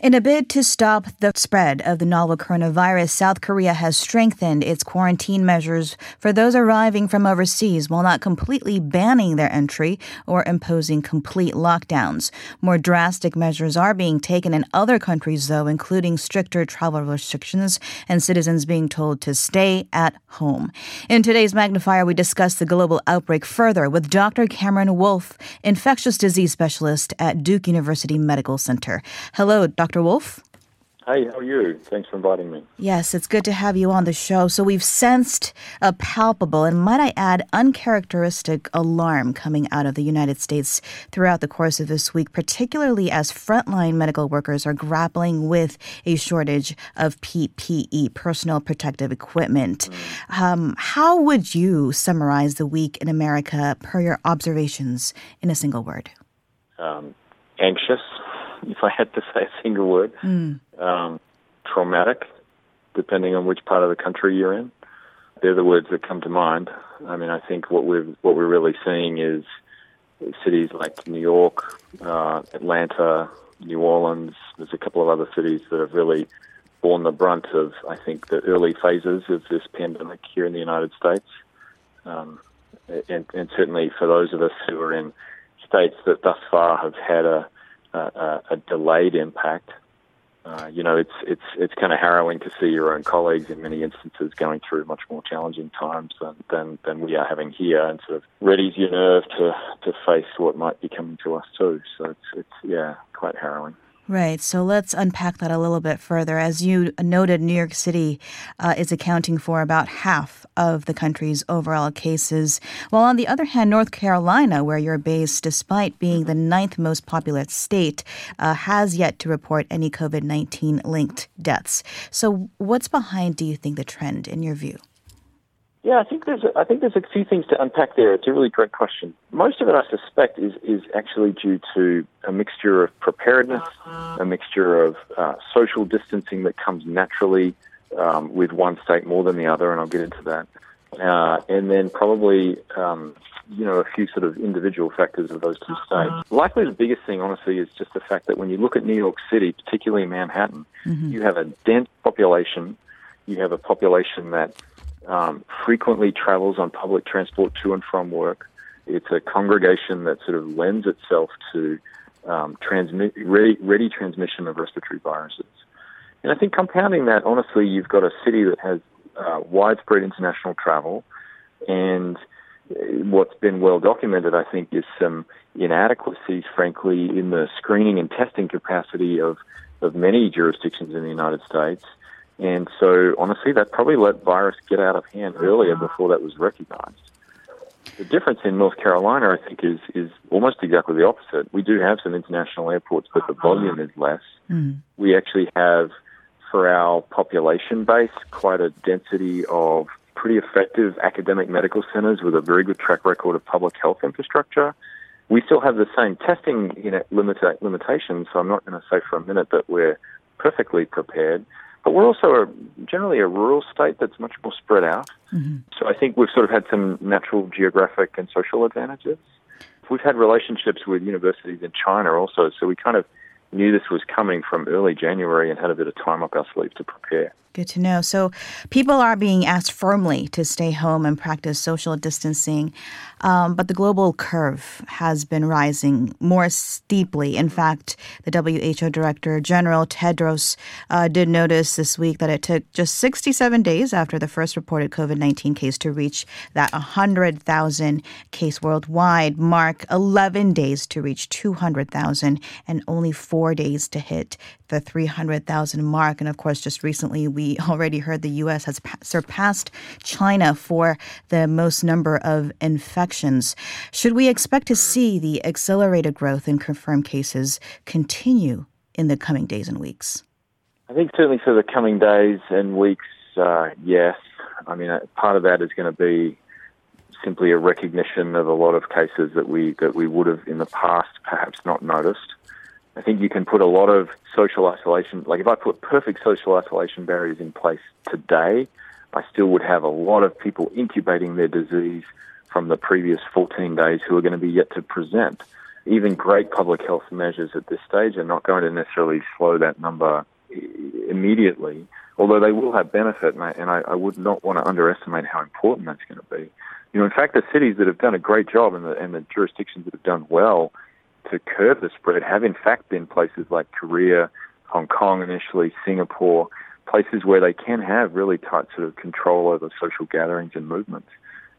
In a bid to stop the spread of the novel coronavirus, South Korea has strengthened its quarantine measures for those arriving from overseas while not completely banning their entry or imposing complete lockdowns. More drastic measures are being taken in other countries, though, including stricter travel restrictions and citizens being told to stay at home. In today's Magnifier, we discuss the global outbreak further with Dr. Cameron Wolfe, infectious disease specialist at Duke University Medical Center. Hello, Dr. Dr. Wolfe. Hey, how are you? Thanks for inviting me. Yes, it's good to have you on the show. So, we've sensed a palpable and, might I add, uncharacteristic alarm coming out of the United States throughout the course of this week, particularly as frontline medical workers are grappling with a shortage of PPE, personal protective equipment. Mm. Um, how would you summarize the week in America per your observations in a single word? Um, anxious if I had to say a single word. Mm. Um, traumatic, depending on which part of the country you're in. They're the words that come to mind. I mean, I think what we're what we're really seeing is cities like New York, uh, Atlanta, New Orleans. There's a couple of other cities that have really borne the brunt of, I think, the early phases of this pandemic here in the United States. Um, and, and certainly for those of us who are in states that thus far have had a a, a delayed impact. Uh, you know, it's it's it's kind of harrowing to see your own colleagues in many instances going through much more challenging times than than, than we are having here, and sort of readies your nerve to to face what might be coming to us too. So it's it's yeah, quite harrowing. Right. So let's unpack that a little bit further. As you noted, New York City uh, is accounting for about half of the country's overall cases. While on the other hand, North Carolina, where you're based, despite being the ninth most populous state, uh, has yet to report any COVID 19 linked deaths. So, what's behind, do you think, the trend in your view? Yeah, I think there's a, I think there's a few things to unpack there. It's a really great question. Most of it, I suspect, is is actually due to a mixture of preparedness, a mixture of uh, social distancing that comes naturally um, with one state more than the other, and I'll get into that. Uh, and then probably um, you know a few sort of individual factors of those two states. Likely, the biggest thing, honestly, is just the fact that when you look at New York City, particularly Manhattan, mm-hmm. you have a dense population. You have a population that um, frequently travels on public transport to and from work. It's a congregation that sort of lends itself to um, transmit, ready, ready transmission of respiratory viruses. And I think compounding that, honestly, you've got a city that has uh, widespread international travel, and uh, what's been well documented, I think, is some inadequacies, frankly, in the screening and testing capacity of, of many jurisdictions in the United States. And so, honestly, that probably let virus get out of hand earlier before that was recognized. The difference in North Carolina, I think, is is almost exactly the opposite. We do have some international airports, but the volume is less. Mm. We actually have, for our population base, quite a density of pretty effective academic medical centers with a very good track record of public health infrastructure. We still have the same testing you know, limita- limitations, so I'm not going to say for a minute that we're perfectly prepared. But we're also a, generally a rural state that's much more spread out. Mm-hmm. So I think we've sort of had some natural geographic and social advantages. We've had relationships with universities in China also, so we kind of knew this was coming from early January and had a bit of time up our sleeve to prepare. Good to know. So, people are being asked firmly to stay home and practice social distancing, um, but the global curve has been rising more steeply. In fact, the WHO Director General Tedros uh, did notice this week that it took just 67 days after the first reported COVID 19 case to reach that 100,000 case worldwide mark, 11 days to reach 200,000, and only four days to hit the 300,000 mark. And of course, just recently we already heard the U.S. has surpassed China for the most number of infections. Should we expect to see the accelerated growth in confirmed cases continue in the coming days and weeks? I think certainly for the coming days and weeks, uh, yes. I mean, uh, part of that is going to be simply a recognition of a lot of cases that we that we would have in the past perhaps not noticed. I think you can put a lot of social isolation, like if I put perfect social isolation barriers in place today, I still would have a lot of people incubating their disease from the previous 14 days who are going to be yet to present even great public health measures at this stage are not going to necessarily slow that number immediately, although they will have benefit, and I, I would not want to underestimate how important that's going to be. You know, in fact, the cities that have done a great job and the, and the jurisdictions that have done well to curb the spread have in fact been places like Korea, Hong Kong initially, Singapore, places where they can have really tight sort of control over social gatherings and movements,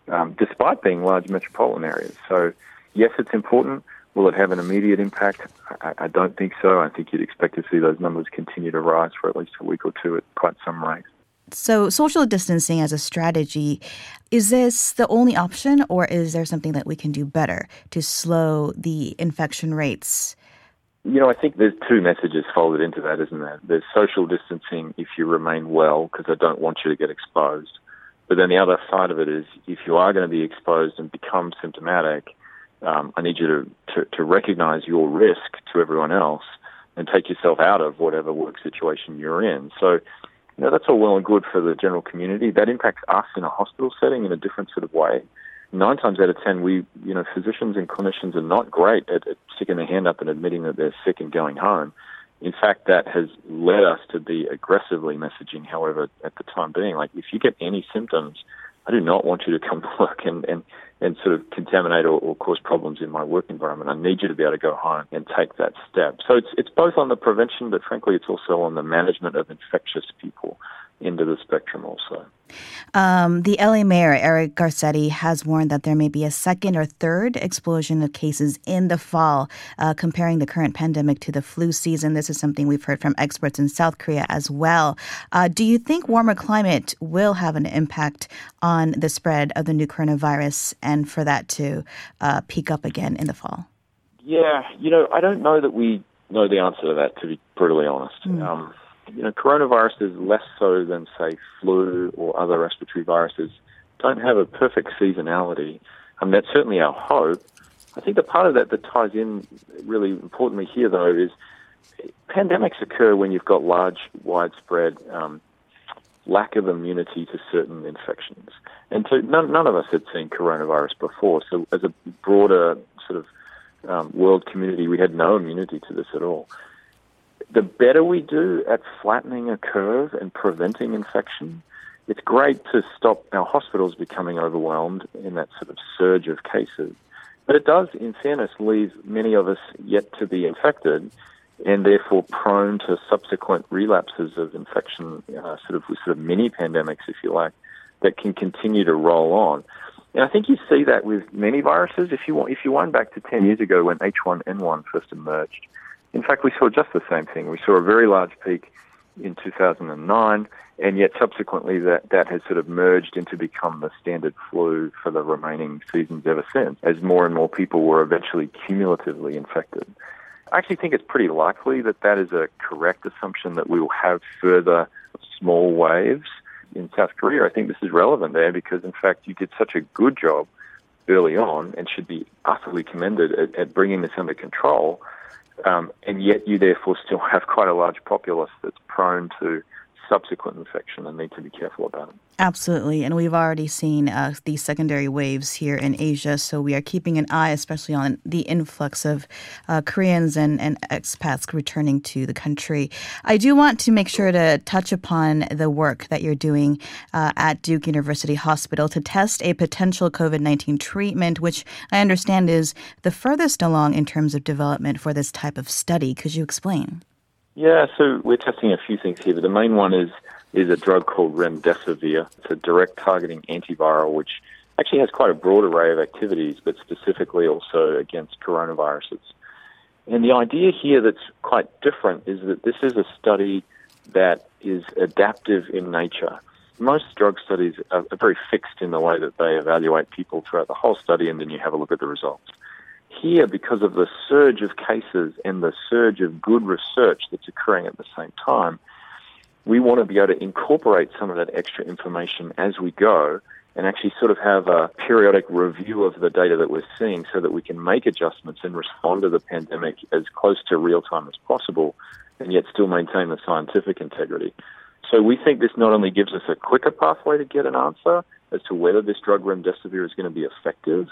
um, despite being large metropolitan areas. So, yes, it's important. Will it have an immediate impact? I, I don't think so. I think you'd expect to see those numbers continue to rise for at least a week or two at quite some rate. So, social distancing as a strategy, is this the only option, or is there something that we can do better to slow the infection rates? You know, I think there's two messages folded into that, isn't there? There's social distancing if you remain well, because I don't want you to get exposed. But then the other side of it is if you are going to be exposed and become symptomatic, um, I need you to, to, to recognize your risk to everyone else and take yourself out of whatever work situation you're in. So you know, that's all well and good for the general community. That impacts us in a hospital setting in a different sort of way. Nine times out of ten, we, you know, physicians and clinicians are not great at, at sticking their hand up and admitting that they're sick and going home. In fact, that has led us to be aggressively messaging, however, at the time being, like, if you get any symptoms, I do not want you to come to work and, and, and sort of contaminate or, or cause problems in my work environment. I need you to be able to go home and take that step. So it's, it's both on the prevention, but frankly, it's also on the management of infectious people into the spectrum also. Um, the LA mayor, Eric Garcetti, has warned that there may be a second or third explosion of cases in the fall, uh, comparing the current pandemic to the flu season. This is something we've heard from experts in South Korea as well. Uh, do you think warmer climate will have an impact on the spread of the new coronavirus and for that to uh, peak up again in the fall? Yeah, you know, I don't know that we know the answer to that, to be brutally honest. Mm. Um, you know, coronaviruses less so than say flu or other respiratory viruses don't have a perfect seasonality. I mean, that's certainly our hope. I think the part of that that ties in really importantly here, though, is pandemics occur when you've got large, widespread um, lack of immunity to certain infections. And to, none, none of us had seen coronavirus before, so as a broader sort of um, world community, we had no immunity to this at all the better we do at flattening a curve and preventing infection, it's great to stop our hospitals becoming overwhelmed in that sort of surge of cases. But it does, in fairness, leave many of us yet to be infected and therefore prone to subsequent relapses of infection, uh, sort of sort of mini pandemics, if you like, that can continue to roll on. And I think you see that with many viruses. If you want, if you wind back to ten years ago when H1N1 first emerged, in fact, we saw just the same thing. We saw a very large peak in 2009, and yet subsequently that, that has sort of merged into become the standard flu for the remaining seasons ever since, as more and more people were eventually cumulatively infected. I actually think it's pretty likely that that is a correct assumption that we will have further small waves in South Korea. I think this is relevant there because, in fact, you did such a good job early on and should be utterly commended at, at bringing this under control um, and yet you therefore still have quite a large populace that's prone to subsequent infection and need to be careful about it. Absolutely. And we've already seen uh, these secondary waves here in Asia. So we are keeping an eye, especially on the influx of uh, Koreans and, and expats returning to the country. I do want to make sure to touch upon the work that you're doing uh, at Duke University Hospital to test a potential COVID 19 treatment, which I understand is the furthest along in terms of development for this type of study. Could you explain? Yeah, so we're testing a few things here, but the main one is is a drug called remdesivir. It's a direct targeting antiviral, which actually has quite a broad array of activities, but specifically also against coronaviruses. And the idea here that's quite different is that this is a study that is adaptive in nature. Most drug studies are very fixed in the way that they evaluate people throughout the whole study, and then you have a look at the results here, because of the surge of cases and the surge of good research that's occurring at the same time, we want to be able to incorporate some of that extra information as we go and actually sort of have a periodic review of the data that we're seeing so that we can make adjustments and respond to the pandemic as close to real time as possible and yet still maintain the scientific integrity. So we think this not only gives us a quicker pathway to get an answer as to whether this drug remdesivir is going to be effective,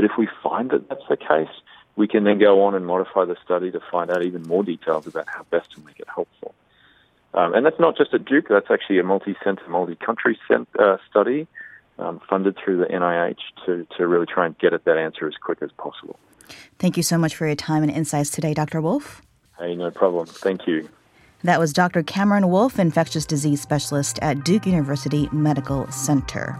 but if we find that that's the case, we can then go on and modify the study to find out even more details about how best to make it helpful. Um, and that's not just at Duke, that's actually a multi center, multi country uh, study um, funded through the NIH to, to really try and get at that answer as quick as possible. Thank you so much for your time and insights today, Dr. Wolfe. Hey, no problem. Thank you. That was Dr. Cameron Wolfe, infectious disease specialist at Duke University Medical Center.